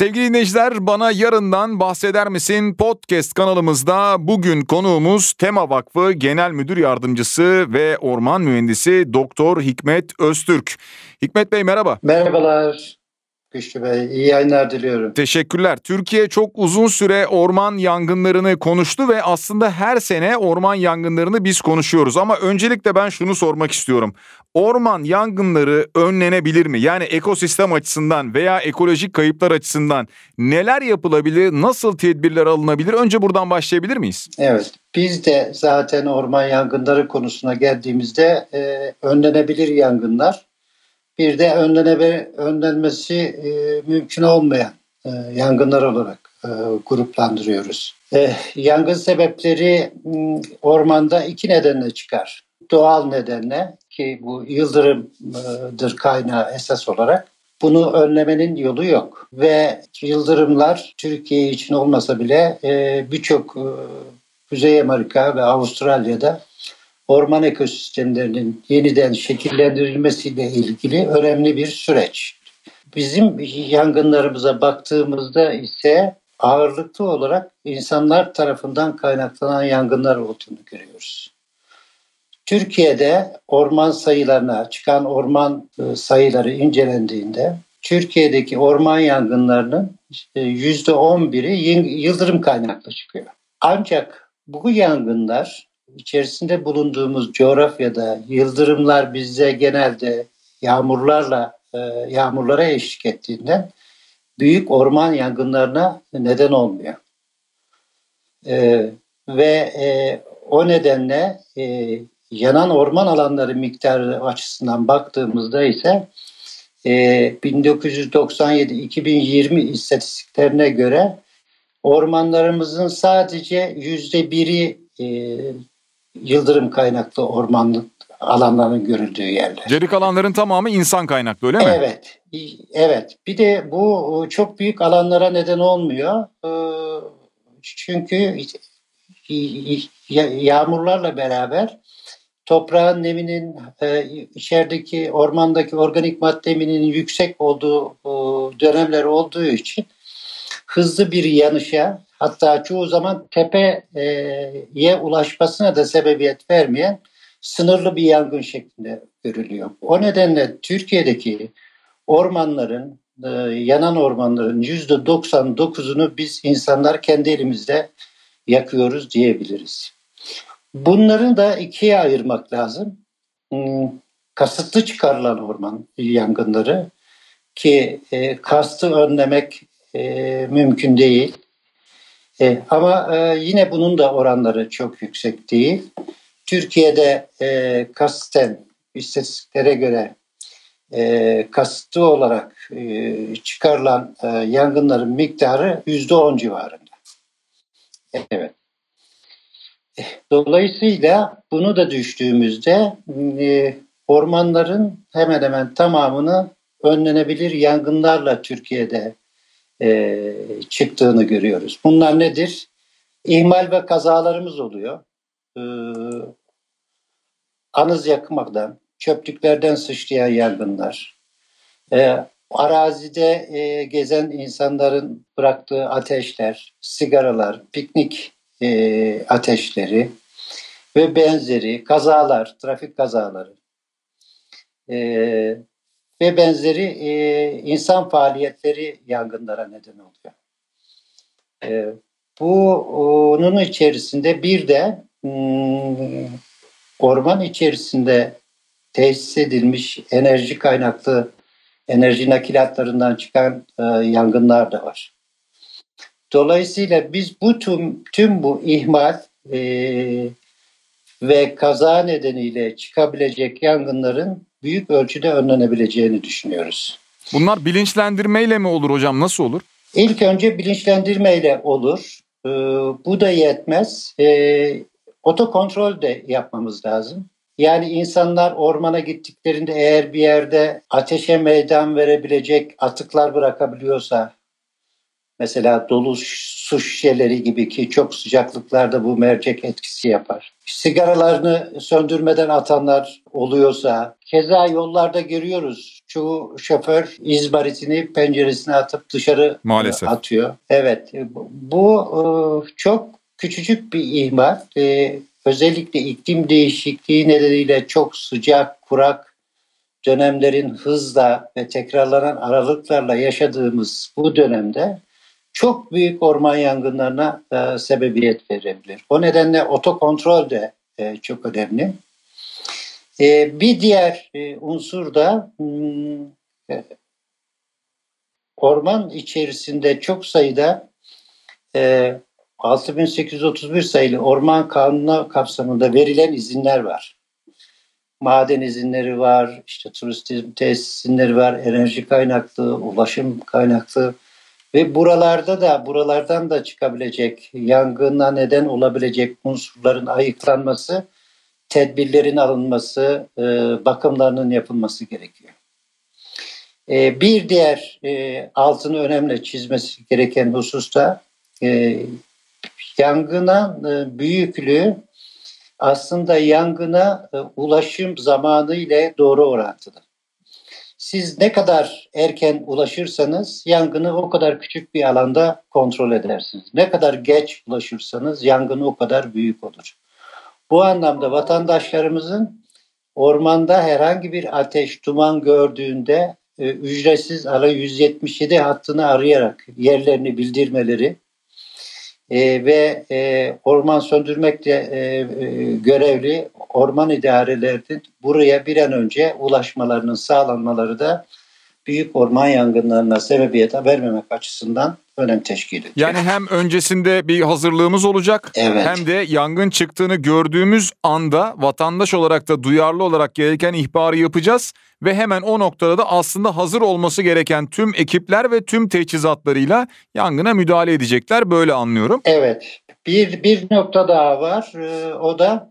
Sevgili dinleyiciler bana yarından bahseder misin podcast kanalımızda bugün konuğumuz Tema Vakfı Genel Müdür Yardımcısı ve Orman Mühendisi Doktor Hikmet Öztürk. Hikmet Bey merhaba. Merhabalar. Güçlü Bey, iyi yayınlar diliyorum. Teşekkürler. Türkiye çok uzun süre orman yangınlarını konuştu ve aslında her sene orman yangınlarını biz konuşuyoruz. Ama öncelikle ben şunu sormak istiyorum. Orman yangınları önlenebilir mi? Yani ekosistem açısından veya ekolojik kayıplar açısından neler yapılabilir, nasıl tedbirler alınabilir? Önce buradan başlayabilir miyiz? Evet, biz de zaten orman yangınları konusuna geldiğimizde e, önlenebilir yangınlar bir de önlenebe, önlenmesi e, mümkün olmayan e, yangınlar olarak e, gruplandırıyoruz. E, yangın sebepleri ormanda iki nedenle çıkar. Doğal nedenle ki bu yıldırımdır kaynağı esas olarak. Bunu önlemenin yolu yok ve yıldırımlar Türkiye için olmasa bile e, birçok e, Kuzey Amerika ve Avustralya'da orman ekosistemlerinin yeniden şekillendirilmesiyle ilgili önemli bir süreç. Bizim yangınlarımıza baktığımızda ise ağırlıklı olarak insanlar tarafından kaynaklanan yangınlar olduğunu görüyoruz. Türkiye'de orman sayılarına çıkan orman e, sayıları incelendiğinde Türkiye'deki orman yangınlarının %11'i yıldırım kaynaklı çıkıyor. Ancak bu yangınlar içerisinde bulunduğumuz coğrafyada yıldırımlar bize genelde yağmurlarla e, yağmurlara eşlik ettiğinden büyük orman yangınlarına neden olmuyor. E, ve e, o nedenle yanan orman alanları miktarı açısından baktığımızda ise e, 1997-2020 istatistiklerine göre ormanlarımızın sadece yüzde biri yıldırım kaynaklı ormanlık alanların görüldüğü yerler. Geri kalanların tamamı insan kaynaklı öyle mi? Evet. Evet. Bir de bu çok büyük alanlara neden olmuyor. Ee, çünkü yağmurlarla beraber toprağın neminin e, içerideki ormandaki organik madde neminin yüksek olduğu e, dönemler olduğu için hızlı bir yanışa hatta çoğu zaman tepeye ulaşmasına da sebebiyet vermeyen sınırlı bir yangın şeklinde görülüyor. O nedenle Türkiye'deki ormanların, e, yanan ormanların %99'unu biz insanlar kendi elimizde yakıyoruz diyebiliriz. Bunları da ikiye ayırmak lazım. Hmm, kasıtlı çıkarılan orman yangınları ki e, kastı önlemek e, mümkün değil. E, ama e, yine bunun da oranları çok yüksek değil. Türkiye'de e, kasten istatistiklere göre e, kasıtlı olarak e, çıkarılan e, yangınların miktarı yüzde on civarında. Evet. E, dolayısıyla bunu da düştüğümüzde e, ormanların hemen hemen tamamını önlenebilir yangınlarla Türkiye'de e, çıktığını görüyoruz. Bunlar nedir? İhmal ve kazalarımız oluyor. E, anız yakmaktan, çöplüklerden sıçrayan yangınlar, e, arazide e, gezen insanların bıraktığı ateşler, sigaralar, piknik e, ateşleri ve benzeri kazalar, trafik kazaları. E, ve benzeri e, insan faaliyetleri yangınlara neden oluyor. E, bunun içerisinde bir de hmm, orman içerisinde tesis edilmiş enerji kaynaklı enerji nakilatlarından çıkan e, yangınlar da var. Dolayısıyla biz bu tüm, tüm bu ihmal e, ve kaza nedeniyle çıkabilecek yangınların büyük ölçüde önlenebileceğini düşünüyoruz. Bunlar bilinçlendirmeyle mi olur hocam? Nasıl olur? İlk önce bilinçlendirmeyle olur. Ee, bu da yetmez. Ee, otokontrol de yapmamız lazım. Yani insanlar ormana gittiklerinde eğer bir yerde ateşe meydan verebilecek atıklar bırakabiliyorsa Mesela dolu su şişeleri gibi ki çok sıcaklıklarda bu mercek etkisi yapar. Sigaralarını söndürmeden atanlar oluyorsa, keza yollarda görüyoruz çoğu şoför izmaritini penceresine atıp dışarı e, Maalesef. atıyor. Evet bu e, çok küçücük bir ihmal. E, özellikle iklim değişikliği nedeniyle çok sıcak, kurak dönemlerin hızla ve tekrarlanan aralıklarla yaşadığımız bu dönemde çok büyük orman yangınlarına e, sebebiyet verebilir. O nedenle otokontrol de e, çok önemli. E, bir diğer e, unsur da hmm, e, orman içerisinde çok sayıda e, 6831 sayılı orman kanunu kapsamında verilen izinler var. Maden izinleri var, işte turizm tesis izinleri var, enerji kaynaklı, ulaşım kaynaklı ve buralarda da buralardan da çıkabilecek yangına neden olabilecek unsurların ayıklanması, tedbirlerin alınması, e, bakımlarının yapılması gerekiyor. E, bir diğer e, altını önemli çizmesi gereken hususta e, yangına e, büyüklüğü aslında yangına e, ulaşım zamanı ile doğru orantılı. Siz ne kadar erken ulaşırsanız yangını o kadar küçük bir alanda kontrol edersiniz. Ne kadar geç ulaşırsanız yangını o kadar büyük olur. Bu anlamda vatandaşlarımızın ormanda herhangi bir ateş, duman gördüğünde e, ücretsiz ara 177 hattını arayarak yerlerini bildirmeleri e, ve e, orman söndürmekle e, e, görevli orman idarelerinin buraya bir an önce ulaşmalarının sağlanmaları da büyük orman yangınlarına sebebiyet vermemek açısından önem teşkil ediyor. Yani hem öncesinde bir hazırlığımız olacak Evet. hem de yangın çıktığını gördüğümüz anda vatandaş olarak da duyarlı olarak gereken ihbarı yapacağız ve hemen o noktada da aslında hazır olması gereken tüm ekipler ve tüm teçhizatlarıyla yangına müdahale edecekler böyle anlıyorum. Evet. Bir, bir nokta daha var. Ee, o da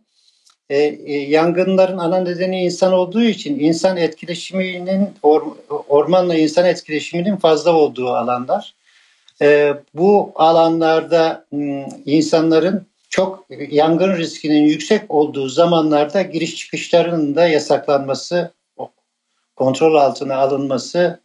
e, e, yangınların ana nedeni insan olduğu için insan etkileşiminin or, ormanla insan etkileşiminin fazla olduğu alanlar. Ee, bu alanlarda m, insanların çok yangın riskinin yüksek olduğu zamanlarda giriş çıkışlarının da yasaklanması, kontrol altına alınması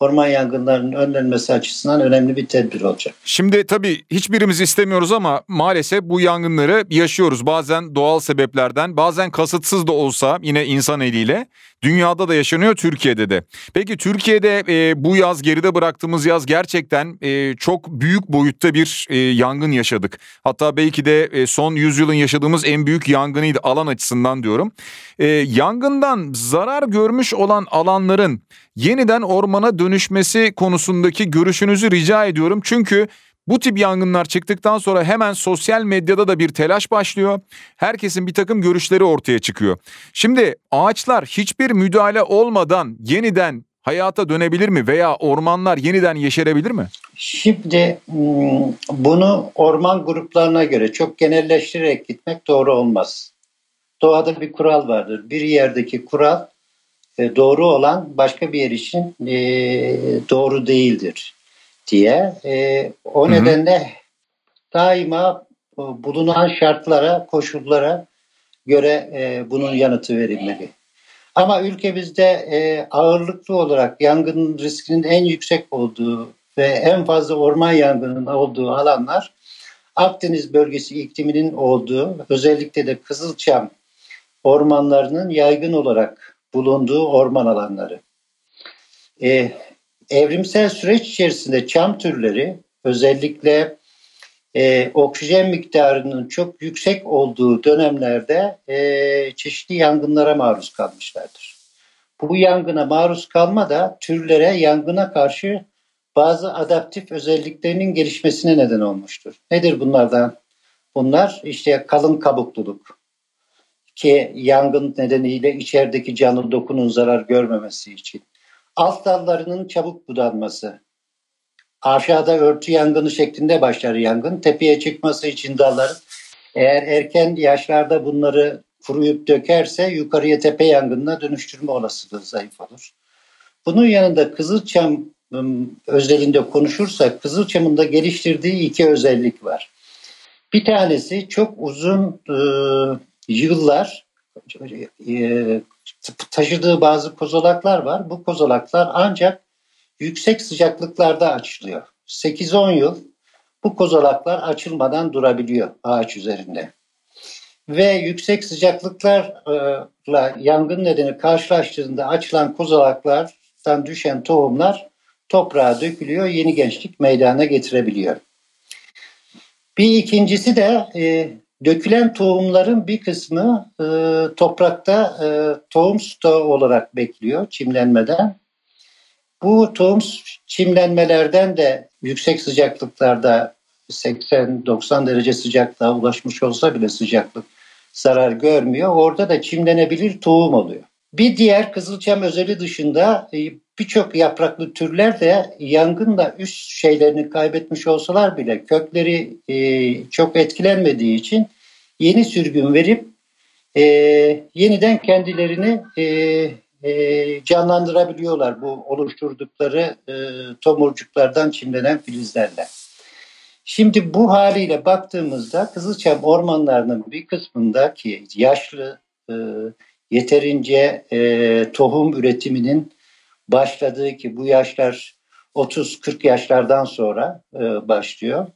orman yangınlarının önlenmesi açısından önemli bir tedbir olacak. Şimdi tabii hiçbirimiz istemiyoruz ama maalesef bu yangınları yaşıyoruz. Bazen doğal sebeplerden, bazen kasıtsız da olsa yine insan eliyle. Dünyada da yaşanıyor, Türkiye'de de. Peki Türkiye'de e, bu yaz geride bıraktığımız yaz gerçekten e, çok büyük boyutta bir e, yangın yaşadık. Hatta belki de e, son yüzyılın yaşadığımız en büyük yangınıydı alan açısından diyorum. E, yangından zarar görmüş olan alanların yeniden ormana dönüşmesi konusundaki görüşünüzü rica ediyorum. Çünkü bu tip yangınlar çıktıktan sonra hemen sosyal medyada da bir telaş başlıyor. Herkesin bir takım görüşleri ortaya çıkıyor. Şimdi ağaçlar hiçbir müdahale olmadan yeniden hayata dönebilir mi veya ormanlar yeniden yeşerebilir mi? Şimdi hmm, bunu orman gruplarına göre çok genelleştirerek gitmek doğru olmaz. Doğada bir kural vardır. Bir yerdeki kural e, doğru olan başka bir yer için e, doğru değildir diye. E, o Hı hı. nedenle daima e, bulunan şartlara, koşullara göre e, bunun yanıtı verilmeli. Ama ülkemizde e, ağırlıklı olarak yangın riskinin en yüksek olduğu ve en fazla orman yangının olduğu alanlar Akdeniz bölgesi ikliminin olduğu, özellikle de Kızılçam ormanlarının yaygın olarak bulunduğu orman alanları. E, evrimsel süreç içerisinde çam türleri özellikle e, oksijen miktarının çok yüksek olduğu dönemlerde e, çeşitli yangınlara maruz kalmışlardır. Bu yangına maruz kalma da türlere yangına karşı bazı adaptif özelliklerinin gelişmesine neden olmuştur. Nedir bunlardan? Bunlar işte kalın kabukluluk ki yangın nedeniyle içerideki canlı dokunun zarar görmemesi için. Alt dallarının çabuk budanması, aşağıda örtü yangını şeklinde başlar yangın. Tepeye çıkması için dalların eğer erken yaşlarda bunları kuruyup dökerse yukarıya tepe yangınına dönüştürme olasılığı zayıf olur. Bunun yanında Kızılçam özelinde konuşursak Kızılçam'ın da geliştirdiği iki özellik var. Bir tanesi çok uzun e, yıllar e, taşıdığı bazı kozalaklar var. Bu kozalaklar ancak yüksek sıcaklıklarda açılıyor. 8-10 yıl bu kozalaklar açılmadan durabiliyor ağaç üzerinde. Ve yüksek sıcaklıklarla yangın nedeni karşılaştığında açılan kozalaklardan düşen tohumlar toprağa dökülüyor, yeni gençlik meydana getirebiliyor. Bir ikincisi de e, dökülen tohumların bir kısmı e, toprakta e, tohum stoğu olarak bekliyor çimlenmeden. Bu tohum çimlenmelerden de yüksek sıcaklıklarda 80-90 derece sıcaklığa ulaşmış olsa bile sıcaklık zarar görmüyor. Orada da çimlenebilir tohum oluyor. Bir diğer kızılçam özeli dışında e, birçok yapraklı türler de yangınla üst şeylerini kaybetmiş olsalar bile kökleri e, çok etkilenmediği için yeni sürgün verip e, yeniden kendilerini e, e, canlandırabiliyorlar bu oluşturdukları e, tomurcuklardan çimlenen filizlerle. Şimdi bu haliyle baktığımızda Kızılçam ormanlarının bir kısmındaki yaşlı, e, yeterince e, tohum üretiminin başladığı ki bu yaşlar 30-40 yaşlardan sonra e, başlıyor.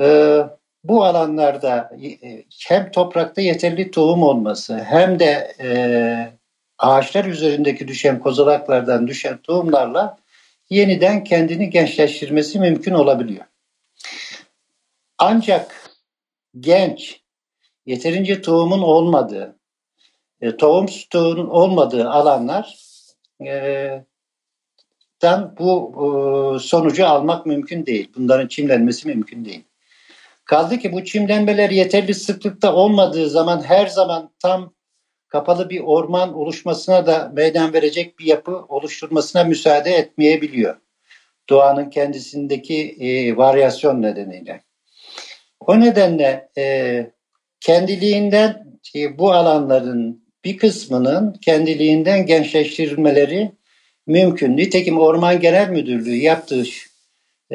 E, bu alanlarda e, hem toprakta yeterli tohum olması hem de e, ağaçlar üzerindeki düşen kozalaklardan düşen tohumlarla yeniden kendini gençleştirmesi mümkün olabiliyor. Ancak genç, yeterince tohumun olmadığı, e, tohum stoğunun olmadığı alanlar e, bu e, sonucu almak mümkün değil. Bunların çimlenmesi mümkün değil. Kaldı ki bu çimlenmeler yeterli sıklıkta olmadığı zaman her zaman tam kapalı bir orman oluşmasına da meydan verecek bir yapı oluşturmasına müsaade etmeyebiliyor. Doğanın kendisindeki e, varyasyon nedeniyle. O nedenle e, kendiliğinden e, bu alanların bir kısmının kendiliğinden gençleştirilmeleri mümkün. Nitekim Orman Genel Müdürlüğü yaptığı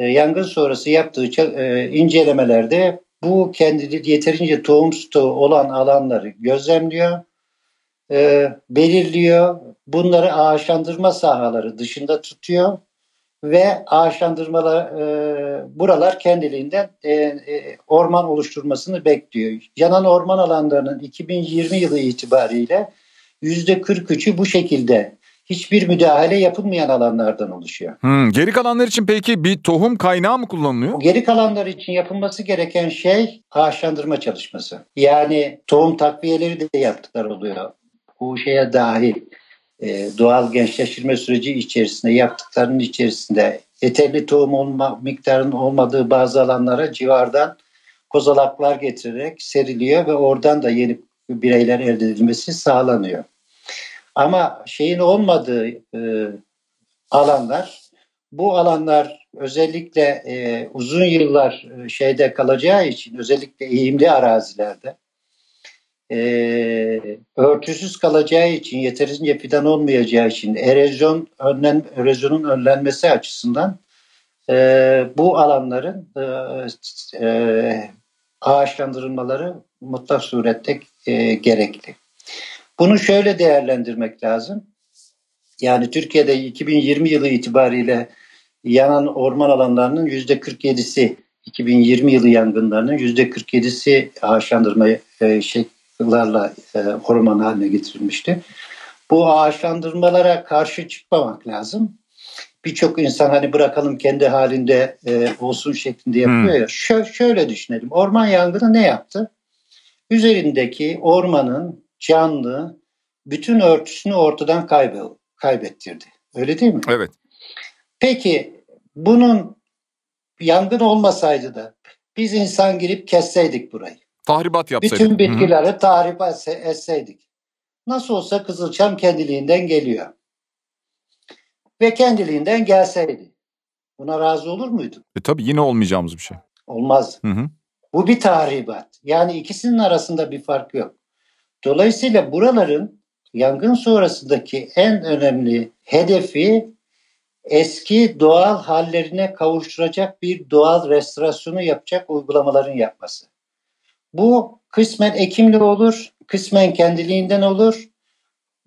yangın sonrası yaptığı e, incelemelerde bu kendi yeterince tohum stoğu olan alanları gözlemliyor, e, belirliyor. Bunları ağaçlandırma sahaları dışında tutuyor ve ağaçlandırmalar e, buralar kendiliğinden e, e, orman oluşturmasını bekliyor. Yanan orman alanlarının 2020 yılı itibariyle %43'ü bu şekilde hiçbir müdahale yapılmayan alanlardan oluşuyor. Hmm, geri kalanlar için peki bir tohum kaynağı mı kullanılıyor? Geri kalanlar için yapılması gereken şey ağaçlandırma çalışması. Yani tohum takviyeleri de yaptıklar oluyor. Bu şeye dahil e, doğal gençleştirme süreci içerisinde yaptıklarının içerisinde yeterli tohum olma miktarının olmadığı bazı alanlara civardan kozalaklar getirerek seriliyor ve oradan da yeni bireyler elde edilmesi sağlanıyor. Ama şeyin olmadığı e, alanlar, bu alanlar özellikle e, uzun yıllar e, şeyde kalacağı için, özellikle eğimli arazilerde e, örtüsüz kalacağı için, yeterince fidan olmayacağı için, erozyon önlen, erozyonun önlenmesi açısından e, bu alanların e, e, ağaçlandırılmaları mutlak surette e, gerekli. Bunu şöyle değerlendirmek lazım. Yani Türkiye'de 2020 yılı itibariyle yanan orman alanlarının %47'si 2020 yılı yangınlarının %47'si ağaçlandırma e, şekillerle e, orman haline getirilmişti. Bu ağaçlandırmalara karşı çıkmamak lazım. Birçok insan hani bırakalım kendi halinde e, olsun şeklinde yapıyor hmm. ya. Şö- şöyle düşünelim. Orman yangını ne yaptı? Üzerindeki ormanın canlı bütün örtüsünü ortadan kaybettirdi. Öyle değil mi? Evet. Peki bunun yangın olmasaydı da biz insan girip kesseydik burayı. Tahribat yapsaydık. Bütün bitkileri Hı-hı. tahribat etseydik. Nasıl olsa Kızılçam kendiliğinden geliyor. Ve kendiliğinden gelseydi. Buna razı olur muydun? E tabii yine olmayacağımız bir şey. Olmaz. Hı hı. Bu bir tahribat. Yani ikisinin arasında bir fark yok. Dolayısıyla buraların yangın sonrasındaki en önemli hedefi eski doğal hallerine kavuşturacak bir doğal restorasyonu yapacak uygulamaların yapması. Bu kısmen ekimli olur, kısmen kendiliğinden olur.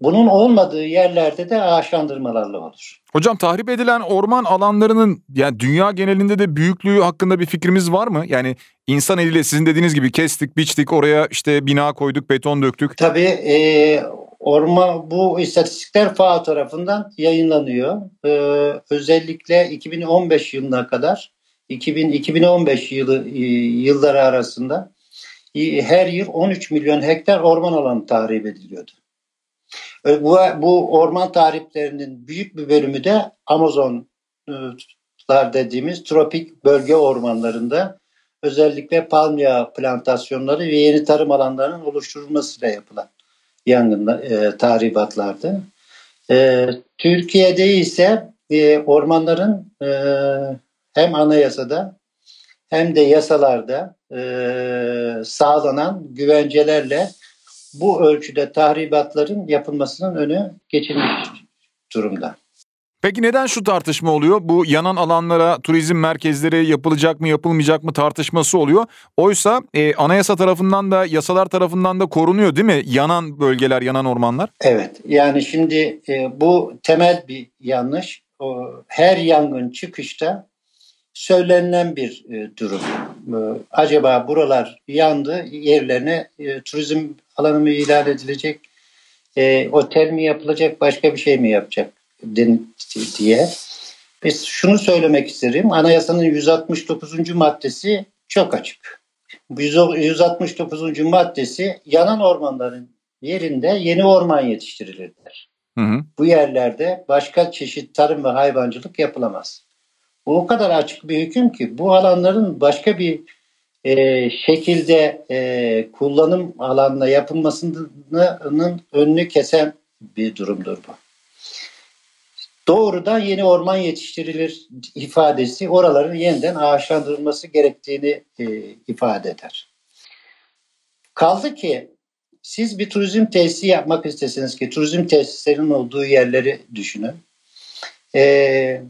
Bunun olmadığı yerlerde de ağaçlandırmalarla olur. Hocam tahrip edilen orman alanlarının yani dünya genelinde de büyüklüğü hakkında bir fikrimiz var mı? Yani insan eliyle sizin dediğiniz gibi kestik, biçtik, oraya işte bina koyduk, beton döktük. Tabii e, orman bu istatistikler FAO tarafından yayınlanıyor. E, özellikle 2015 yılına kadar 2000-2015 yılı e, yılları arasında e, her yıl 13 milyon hektar orman alanı tahrip ediliyordu. E, bu, orman tahriplerinin büyük bir bölümü de Amazonlar dediğimiz tropik bölge ormanlarında özellikle palm yağı plantasyonları ve yeni tarım alanlarının oluşturulmasıyla yapılan yangınlar, e, tahribatlardı. E, Türkiye'de ise e, ormanların e, hem anayasada hem de yasalarda e, sağlanan güvencelerle bu ölçüde tahribatların yapılmasının önü geçilmiş durumda. Peki neden şu tartışma oluyor? Bu yanan alanlara turizm merkezleri yapılacak mı yapılmayacak mı tartışması oluyor. Oysa e, anayasa tarafından da yasalar tarafından da korunuyor değil mi? Yanan bölgeler, yanan ormanlar. Evet yani şimdi e, bu temel bir yanlış. O, her yangın çıkışta söylenen bir e, durum. E, acaba buralar yandı, yerlerine e, turizm alanı mı ilan edilecek, e, otel mi yapılacak, başka bir şey mi yapacak diye. Biz şunu söylemek isterim. Anayasanın 169. maddesi çok açık. 169. maddesi yanan ormanların yerinde yeni orman yetiştirilir der. Hı hı. Bu yerlerde başka çeşit tarım ve hayvancılık yapılamaz. O kadar açık bir hüküm ki bu alanların başka bir e, şekilde e, kullanım alanına yapılmasının önünü kesen bir durumdur bu. Doğrudan yeni orman yetiştirilir ifadesi oraların yeniden ağaçlandırılması gerektiğini e, ifade eder. Kaldı ki siz bir turizm tesisi yapmak isteseniz ki turizm tesislerinin olduğu yerleri düşünün. E,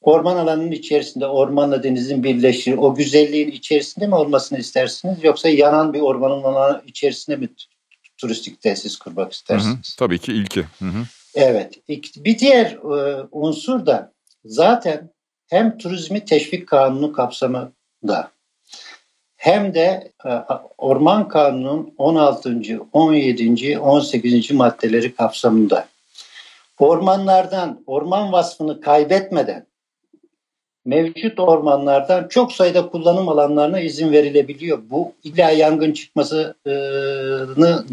orman alanının içerisinde ormanla denizin birleştiği o güzelliğin içerisinde mi olmasını istersiniz yoksa yanan bir ormanın alanı içerisinde mi turistik tesis kurmak istersiniz? Hı hı, tabii ki ilki. Hı hı. Evet. Bir diğer e, unsur da zaten hem turizmi teşvik kanunu kapsamında hem de e, Orman Kanunu'nun 16. 17. 18. maddeleri kapsamında ormanlardan orman vasfını kaybetmeden mevcut ormanlardan çok sayıda kullanım alanlarına izin verilebiliyor. Bu illa yangın çıkmasını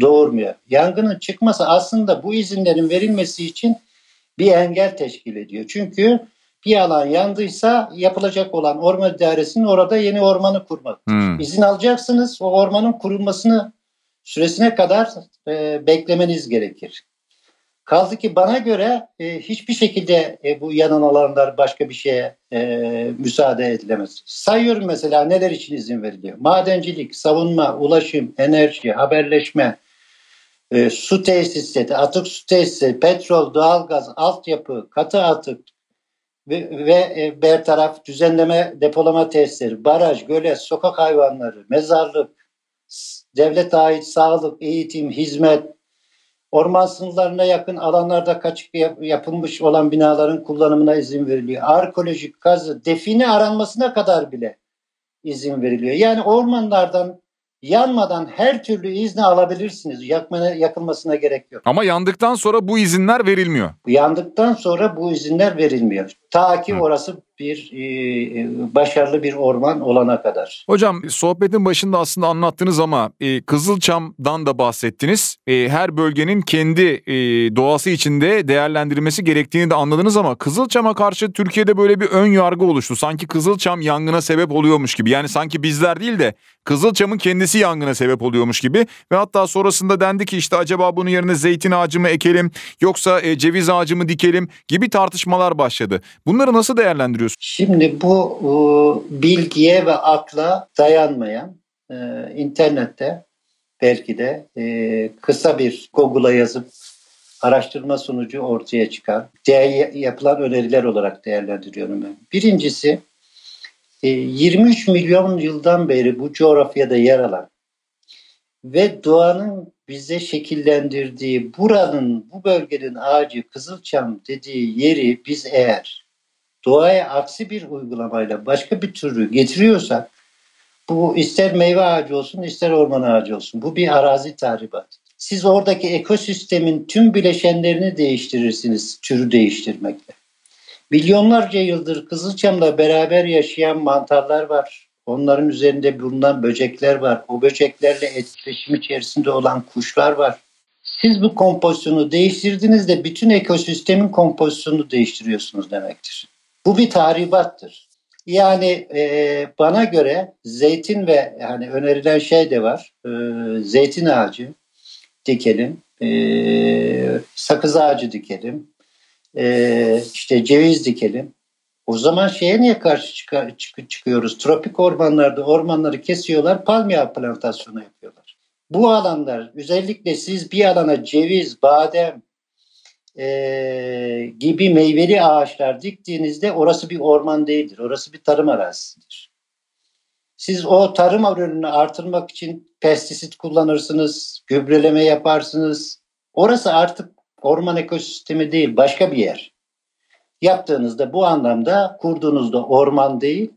doğurmuyor. Yangının çıkması aslında bu izinlerin verilmesi için bir engel teşkil ediyor. Çünkü bir alan yandıysa yapılacak olan orman idaresinin orada yeni ormanı kurmak. Hmm. İzin alacaksınız o ormanın kurulmasını süresine kadar e, beklemeniz gerekir. Kaldı ki bana göre e, hiçbir şekilde e, bu yanan alanlar başka bir şeye e, müsaade edilemez. Sayıyorum mesela neler için izin veriliyor. Madencilik, savunma, ulaşım, enerji, haberleşme, e, su tesisleri, atık su tesisleri, petrol, doğalgaz, altyapı, katı atık ve, ve e, bertaraf düzenleme depolama tesisleri, baraj, gölet, sokak hayvanları, mezarlık, devlet ait sağlık, eğitim, hizmet, Orman sınırlarına yakın alanlarda kaçık yapılmış olan binaların kullanımına izin veriliyor. Arkeolojik kazı, define aranmasına kadar bile izin veriliyor. Yani ormanlardan yanmadan her türlü izni alabilirsiniz. Yakmana, yakılmasına gerek yok. Ama yandıktan sonra bu izinler verilmiyor. Yandıktan sonra bu izinler verilmiyor. Ta ki Hı. orası bir e, başarılı bir orman olana kadar. Hocam sohbetin başında aslında anlattınız ama e, Kızılçam'dan da bahsettiniz. E, her bölgenin kendi e, doğası içinde değerlendirilmesi gerektiğini de anladınız ama Kızılçam'a karşı Türkiye'de böyle bir ön yargı oluştu. Sanki Kızılçam yangına sebep oluyormuş gibi. Yani sanki bizler değil de Kızılçam'ın kendisi yangına sebep oluyormuş gibi ve hatta sonrasında dendi ki işte acaba bunun yerine zeytin ağacı mı ekelim yoksa e, ceviz ağacı mı dikelim gibi tartışmalar başladı. Bunları nasıl değerlendiriyorsunuz? Şimdi bu e, bilgiye ve akla dayanmayan e, internette belki de e, kısa bir Google'a yazıp araştırma sonucu ortaya çıkan yapılan öneriler olarak değerlendiriyorum ben. Birincisi 23 milyon yıldan beri bu coğrafyada yer alan ve doğanın bize şekillendirdiği buranın, bu bölgenin ağacı Kızılçam dediği yeri biz eğer doğaya aksi bir uygulamayla başka bir türü getiriyorsak bu ister meyve ağacı olsun ister orman ağacı olsun. Bu bir arazi tahribatı. Siz oradaki ekosistemin tüm bileşenlerini değiştirirsiniz türü değiştirmekle. Milyonlarca yıldır Kızılçam'la beraber yaşayan mantarlar var. Onların üzerinde bulunan böcekler var. O böceklerle etkileşim içerisinde olan kuşlar var. Siz bu kompozisyonu değiştirdiğinizde bütün ekosistemin kompozisyonunu değiştiriyorsunuz demektir. Bu bir tahribattır. Yani e, bana göre zeytin ve yani önerilen şey de var. E, zeytin ağacı dikelim, e, sakız ağacı dikelim, e, işte ceviz dikelim. O zaman şeye niye karşı çıkıyoruz? Tropik ormanlarda ormanları kesiyorlar, palmiye plantasyonu yapıyorlar. Bu alanlar özellikle siz bir alana ceviz, badem e, gibi meyveli ağaçlar diktiğinizde orası bir orman değildir. Orası bir tarım arazisidir. Siz o tarım ürününü artırmak için pestisit kullanırsınız, gübreleme yaparsınız. Orası artık orman ekosistemi değil, başka bir yer. Yaptığınızda bu anlamda kurduğunuzda orman değil,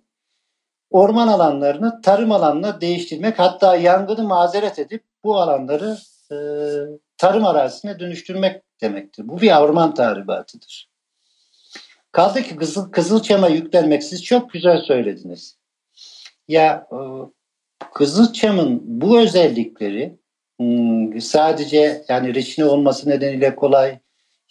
orman alanlarını tarım alanına değiştirmek hatta yangını mazeret edip bu alanları e, tarım arazisine dönüştürmek demektir. Bu bir orman tahribatıdır. Kaldı ki Kızıl, Kızılçam'a yüklenmek siz çok güzel söylediniz. Ya e, Kızılçam'ın bu özellikleri hmm, sadece yani reçine olması nedeniyle kolay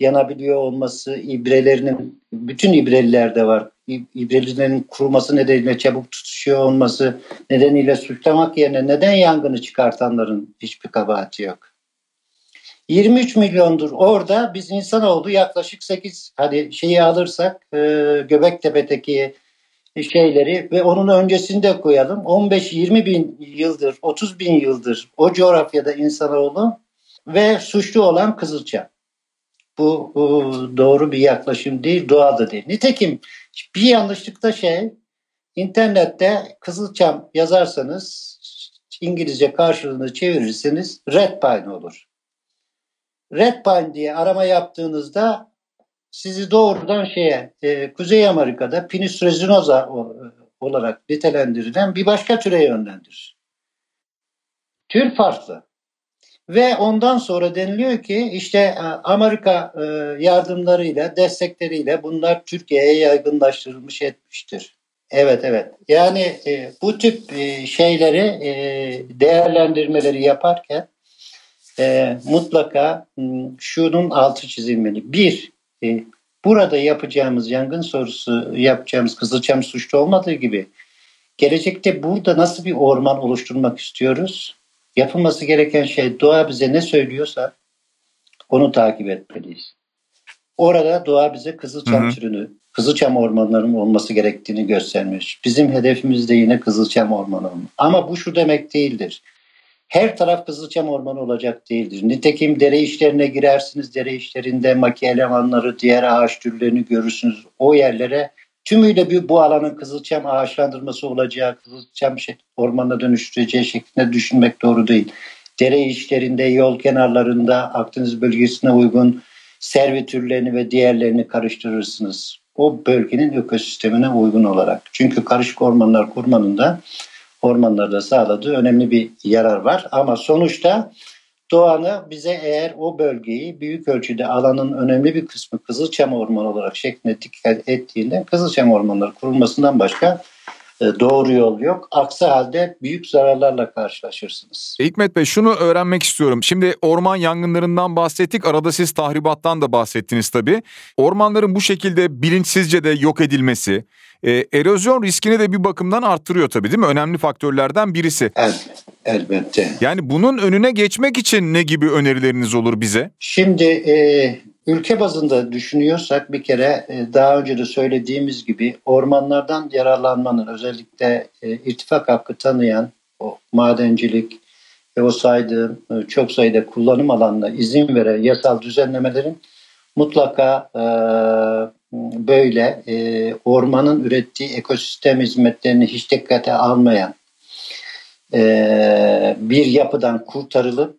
yanabiliyor olması, ibrelerinin bütün ibrelilerde var. İbrelilerin kuruması nedeniyle çabuk tutuşuyor olması nedeniyle suçlamak yerine neden yangını çıkartanların hiçbir kabahati yok. 23 milyondur orada biz insanoğlu yaklaşık 8 hadi şeyi alırsak e, Göbektepe'deki şeyleri ve onun öncesinde koyalım 15-20 bin yıldır 30 bin yıldır o coğrafyada insanoğlu ve suçlu olan Kızılçam. Bu, bu doğru bir yaklaşım değil, doğada değil. Nitekim bir yanlışlık da şey, internette Kızılçam yazarsanız, İngilizce karşılığını çevirirseniz Red Pine olur. Red Pine diye arama yaptığınızda sizi doğrudan şeye, e, Kuzey Amerika'da Pinus resinosa olarak nitelendirilen bir başka türe yönlendirir. Tür farklı. Ve ondan sonra deniliyor ki işte e, Amerika e, yardımlarıyla, destekleriyle bunlar Türkiye'ye yaygınlaştırılmış etmiştir. Evet evet. Yani e, bu tip şeyleri değerlendirmeleri yaparken mutlaka şunun altı çizilmeli. Bir, burada yapacağımız yangın sorusu, yapacağımız Kızılçam suçlu olmadığı gibi gelecekte burada nasıl bir orman oluşturmak istiyoruz? Yapılması gereken şey doğa bize ne söylüyorsa onu takip etmeliyiz. Orada doğa bize Kızılçam hı türünü, Kızılçam ormanlarının olması gerektiğini göstermiş. Bizim hedefimiz de yine Kızılçam ormanı. Ama bu şu demek değildir. Her taraf Kızılçam ormanı olacak değildir. Nitekim dere işlerine girersiniz. Dere işlerinde maki elemanları, diğer ağaç türlerini görürsünüz. O yerlere tümüyle bir, bu alanın Kızılçam ağaçlandırması olacağı, Kızılçam şey, ormanına dönüştüreceği şeklinde düşünmek doğru değil. Dere işlerinde, yol kenarlarında Akdeniz bölgesine uygun servi türlerini ve diğerlerini karıştırırsınız. O bölgenin ekosistemine uygun olarak. Çünkü karışık ormanlar kurmanın da ormanlarda sağladığı önemli bir yarar var. Ama sonuçta Doğanı bize eğer o bölgeyi büyük ölçüde alanın önemli bir kısmı Kızılçam Ormanı olarak şeklinde dikkat ettiğinde Kızılçam Ormanları kurulmasından başka e, doğru yol yok. Aksi halde büyük zararlarla karşılaşırsınız. Hikmet Bey şunu öğrenmek istiyorum. Şimdi orman yangınlarından bahsettik. Arada siz tahribattan da bahsettiniz tabii. Ormanların bu şekilde bilinçsizce de yok edilmesi, e, erozyon riskini de bir bakımdan arttırıyor tabii değil mi? Önemli faktörlerden birisi. Evet, elbette. Yani bunun önüne geçmek için ne gibi önerileriniz olur bize? Şimdi e, ülke bazında düşünüyorsak bir kere e, daha önce de söylediğimiz gibi ormanlardan yararlanmanın özellikle e, irtifak hakkı tanıyan o madencilik ve o saydığım e, çok sayıda kullanım alanına izin veren yasal düzenlemelerin mutlaka e, böyle e, ormanın ürettiği ekosistem hizmetlerini hiç dikkate almayan e, bir yapıdan kurtarılıp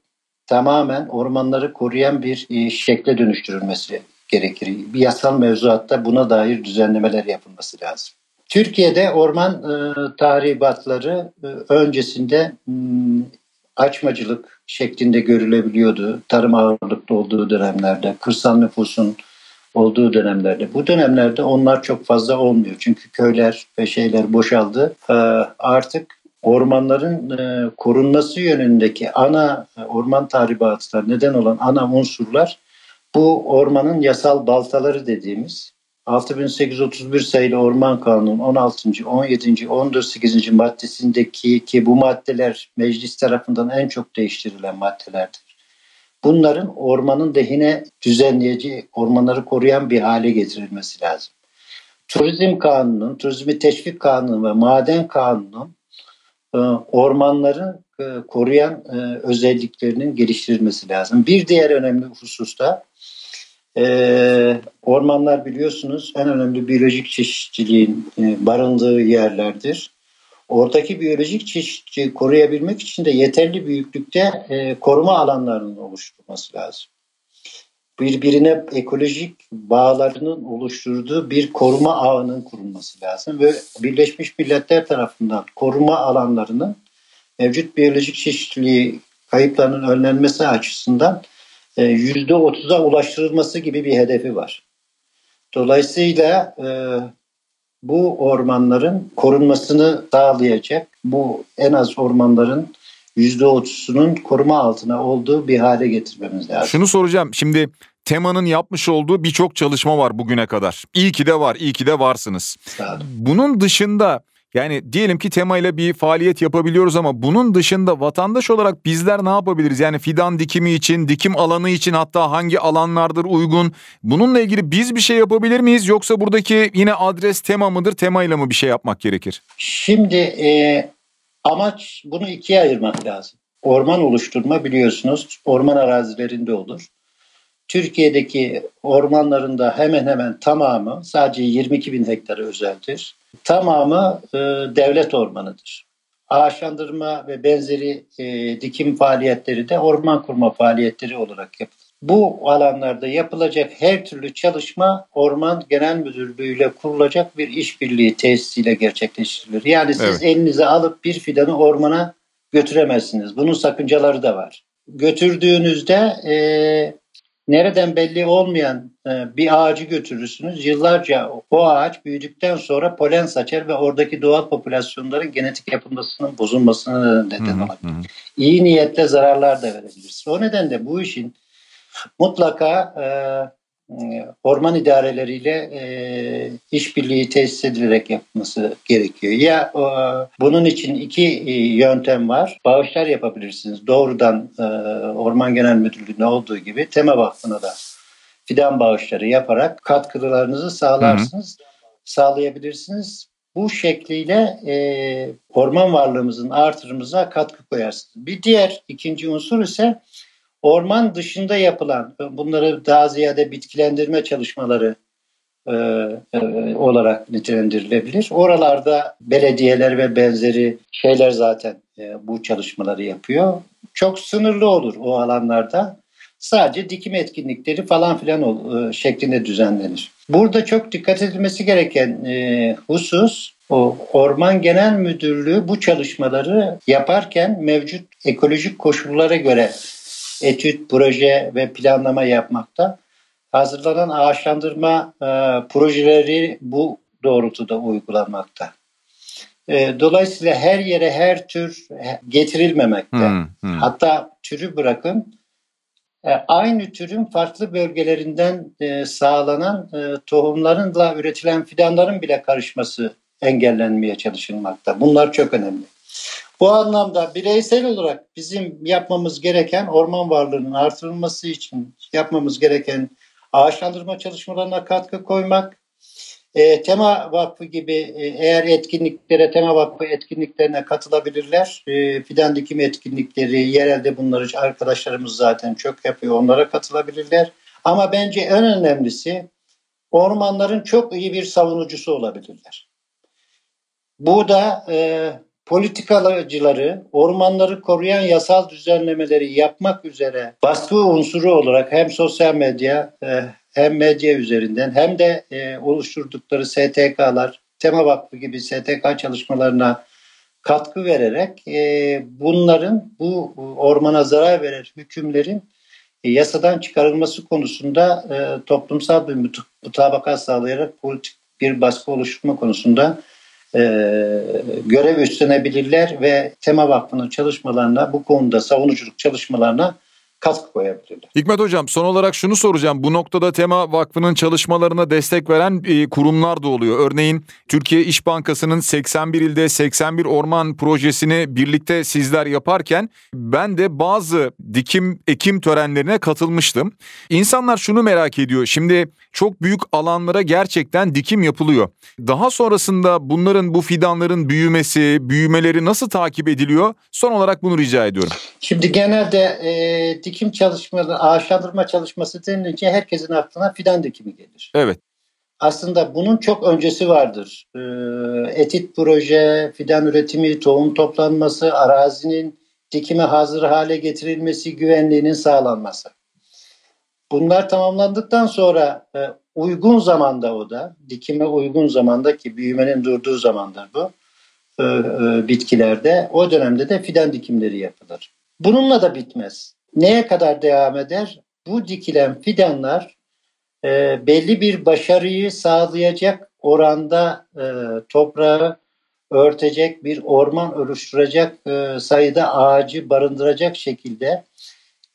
tamamen ormanları koruyan bir e, şekle dönüştürülmesi gerekir. Bir yasal mevzuatta buna dair düzenlemeler yapılması lazım. Türkiye'de orman e, tahribatları e, öncesinde m, hmm, açmacılık şeklinde görülebiliyordu. Tarım ağırlıklı olduğu dönemlerde, kırsal nüfusun olduğu dönemlerde. Bu dönemlerde onlar çok fazla olmuyor. Çünkü köyler ve şeyler boşaldı. E, artık ormanların e, korunması yönündeki ana e, orman tahribatına neden olan ana unsurlar bu ormanın yasal baltaları dediğimiz 6831 sayılı Orman Kanunu 16. 17. 18. maddesindeki ki bu maddeler meclis tarafından en çok değiştirilen maddelerdir. Bunların ormanın dehine düzenleyici, ormanları koruyan bir hale getirilmesi lazım. Turizm Kanunu, Turizmi Teşvik Kanunu ve Maden Kanunu e, ormanları e, koruyan e, özelliklerinin geliştirilmesi lazım. Bir diğer önemli husus da ormanlar biliyorsunuz en önemli biyolojik çeşitliliğin barındığı yerlerdir. Oradaki biyolojik çeşitliliği koruyabilmek için de yeterli büyüklükte koruma alanlarının oluşturulması lazım birbirine ekolojik bağlarının oluşturduğu bir koruma ağının kurulması lazım ve Birleşmiş Milletler tarafından koruma alanlarının mevcut biyolojik çeşitliliği kayıplarının önlenmesi açısından %30'a e, ulaştırılması gibi bir hedefi var. Dolayısıyla e, bu ormanların korunmasını sağlayacak, bu en az ormanların %30'unun koruma altına olduğu bir hale getirmemiz lazım. Şunu soracağım. Şimdi Tema'nın yapmış olduğu birçok çalışma var bugüne kadar. İyi ki de var, iyi ki de varsınız. Bunun dışında yani diyelim ki tema ile bir faaliyet yapabiliyoruz ama bunun dışında vatandaş olarak bizler ne yapabiliriz? Yani fidan dikimi için, dikim alanı için hatta hangi alanlardır uygun? Bununla ilgili biz bir şey yapabilir miyiz? Yoksa buradaki yine adres tema mıdır? Tema ile mi bir şey yapmak gerekir? Şimdi e, amaç bunu ikiye ayırmak lazım. Orman oluşturma biliyorsunuz orman arazilerinde olur. Türkiye'deki ormanlarında hemen hemen tamamı sadece 22 bin hektarı özeldir. Tamamı e, devlet ormanıdır. Ağaçlandırma ve benzeri e, dikim faaliyetleri de orman kurma faaliyetleri olarak yapılır. Bu alanlarda yapılacak her türlü çalışma Orman Genel Müdürlüğü ile kurulacak bir işbirliği tesisiyle gerçekleştirilir. Yani siz evet. elinize alıp bir fidanı ormana götüremezsiniz. Bunun sakıncaları da var. Götürdüğünüzde e, nereden belli olmayan e, bir ağacı götürürsünüz. Yıllarca o ağaç büyüdükten sonra polen saçar ve oradaki doğal popülasyonların genetik yapılmasının bozulmasına neden olabilir. İyi niyetle zararlar da verebilir. O nedenle bu işin mutlaka e, orman idareleriyle e, işbirliği tesis edilerek yapması gerekiyor. Ya e, bunun için iki e, yöntem var. Bağışlar yapabilirsiniz. Doğrudan e, Orman Genel Müdürlüğü'ne olduğu gibi Tema Vakfı'na da fidan bağışları yaparak katkılarınızı sağlarsınız. Hı hı. Sağlayabilirsiniz. Bu şekliyle e, orman varlığımızın artırımıza katkı koyarsınız. Bir diğer ikinci unsur ise Orman dışında yapılan bunları daha ziyade bitkilendirme çalışmaları e, e, olarak nitelendirilebilir. Oralarda belediyeler ve benzeri şeyler zaten e, bu çalışmaları yapıyor. Çok sınırlı olur o alanlarda. Sadece dikim etkinlikleri falan filan e, şeklinde düzenlenir. Burada çok dikkat edilmesi gereken e, husus o Orman Genel Müdürlüğü bu çalışmaları yaparken mevcut ekolojik koşullara göre etüt, proje ve planlama yapmakta. Hazırlanan ağaçlandırma e, projeleri bu doğrultuda uygulanmakta. E, dolayısıyla her yere her tür getirilmemekte. Hmm, hmm. Hatta türü bırakın e, aynı türün farklı bölgelerinden e, sağlanan e, tohumlarınla üretilen fidanların bile karışması engellenmeye çalışılmakta. Bunlar çok önemli. Bu anlamda bireysel olarak bizim yapmamız gereken orman varlığının artırılması için yapmamız gereken ağaçlandırma çalışmalarına katkı koymak, e, Tema Vakfı gibi e, eğer etkinliklere, Tema Vakfı etkinliklerine katılabilirler. E, fidan dikim etkinlikleri, yerelde bunları arkadaşlarımız zaten çok yapıyor. Onlara katılabilirler. Ama bence en önemlisi ormanların çok iyi bir savunucusu olabilirler. Bu da e, politikalıcıları ormanları koruyan yasal düzenlemeleri yapmak üzere baskı unsuru olarak hem sosyal medya e, hem medya üzerinden hem de e, oluşturdukları STK'lar, Tema Vakfı gibi STK çalışmalarına katkı vererek e, bunların bu ormana zarar veren hükümlerin yasadan çıkarılması konusunda toplumsal bir mutabakat sağlayarak politik bir baskı oluşturma konusunda görev üstlenebilirler ve Tema Vakfı'nın çalışmalarına bu konuda savunuculuk çalışmalarına katkı koyabilirler. Hikmet Hocam son olarak şunu soracağım. Bu noktada Tema Vakfı'nın çalışmalarına destek veren e, kurumlar da oluyor. Örneğin Türkiye İş Bankası'nın 81 ilde 81 orman projesini birlikte sizler yaparken ben de bazı dikim ekim törenlerine katılmıştım. İnsanlar şunu merak ediyor. Şimdi çok büyük alanlara gerçekten dikim yapılıyor. Daha sonrasında bunların bu fidanların büyümesi, büyümeleri nasıl takip ediliyor? Son olarak bunu rica ediyorum. Şimdi genelde e, dikim çalışmaları, ağaçlandırma çalışması denilince herkesin aklına fidan dikimi gelir. Evet. Aslında bunun çok öncesi vardır. E, etit proje, fidan üretimi, tohum toplanması, arazinin dikime hazır hale getirilmesi, güvenliğinin sağlanması. Bunlar tamamlandıktan sonra e, uygun zamanda o da, dikime uygun zamanda ki büyümenin durduğu zamandır bu e, e, bitkilerde. O dönemde de fidan dikimleri yapılır. Bununla da bitmez. Neye kadar devam eder? Bu dikilen fidanlar e, belli bir başarıyı sağlayacak oranda e, toprağı örtecek bir orman oluşturacak e, sayıda ağacı barındıracak şekilde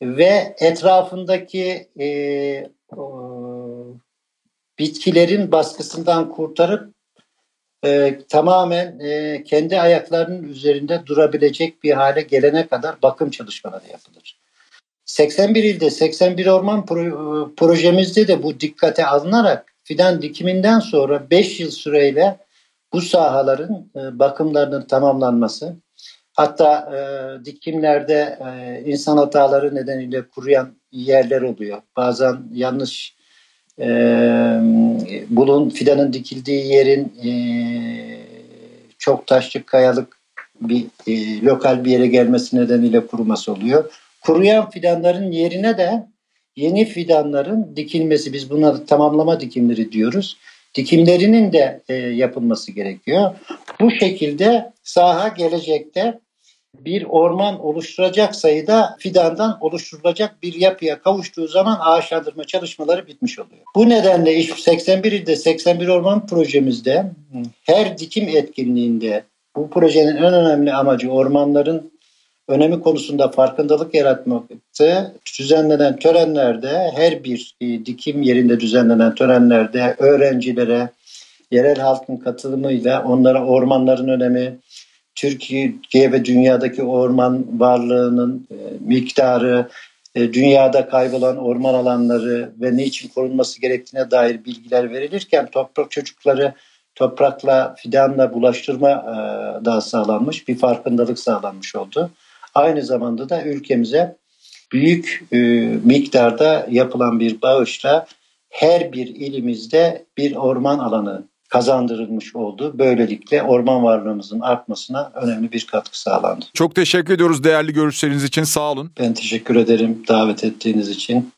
ve etrafındaki e, o, bitkilerin baskısından kurtarıp e, tamamen e, kendi ayaklarının üzerinde durabilecek bir hale gelene kadar bakım çalışmaları yapılır. 81 ilde 81 orman pro, projemizde de bu dikkate alınarak fidan dikiminden sonra 5 yıl süreyle bu sahaların e, bakımlarının tamamlanması hatta e, dikimlerde e, insan hataları nedeniyle kuruyan yerler oluyor. Bazen yanlış e, bulun fidanın dikildiği yerin e, çok taşlık kayalık bir e, lokal bir yere gelmesi nedeniyle kuruması oluyor. Kuruyan fidanların yerine de yeni fidanların dikilmesi biz buna tamamlama dikimleri diyoruz. Dikimlerinin de e, yapılması gerekiyor. Bu şekilde saha gelecekte bir orman oluşturacak sayıda fidandan oluşturulacak bir yapıya kavuştuğu zaman ağaçlandırma çalışmaları bitmiş oluyor. Bu nedenle 81 ilde 81 orman projemizde her dikim etkinliğinde bu projenin en önemli amacı ormanların önemi konusunda farkındalık yaratmaktı. Düzenlenen törenlerde her bir e, dikim yerinde düzenlenen törenlerde öğrencilere, yerel halkın katılımıyla onlara ormanların önemi, Türkiye ve dünyadaki orman varlığının e, miktarı, e, dünyada kaybolan orman alanları ve ne için korunması gerektiğine dair bilgiler verilirken toprak çocukları toprakla fidanla bulaştırma da sağlanmış, bir farkındalık sağlanmış oldu. Aynı zamanda da ülkemize büyük miktarda yapılan bir bağışla her bir ilimizde bir orman alanı kazandırılmış oldu. Böylelikle orman varlığımızın artmasına önemli bir katkı sağlandı. Çok teşekkür ediyoruz değerli görüşleriniz için. Sağ olun. Ben teşekkür ederim davet ettiğiniz için.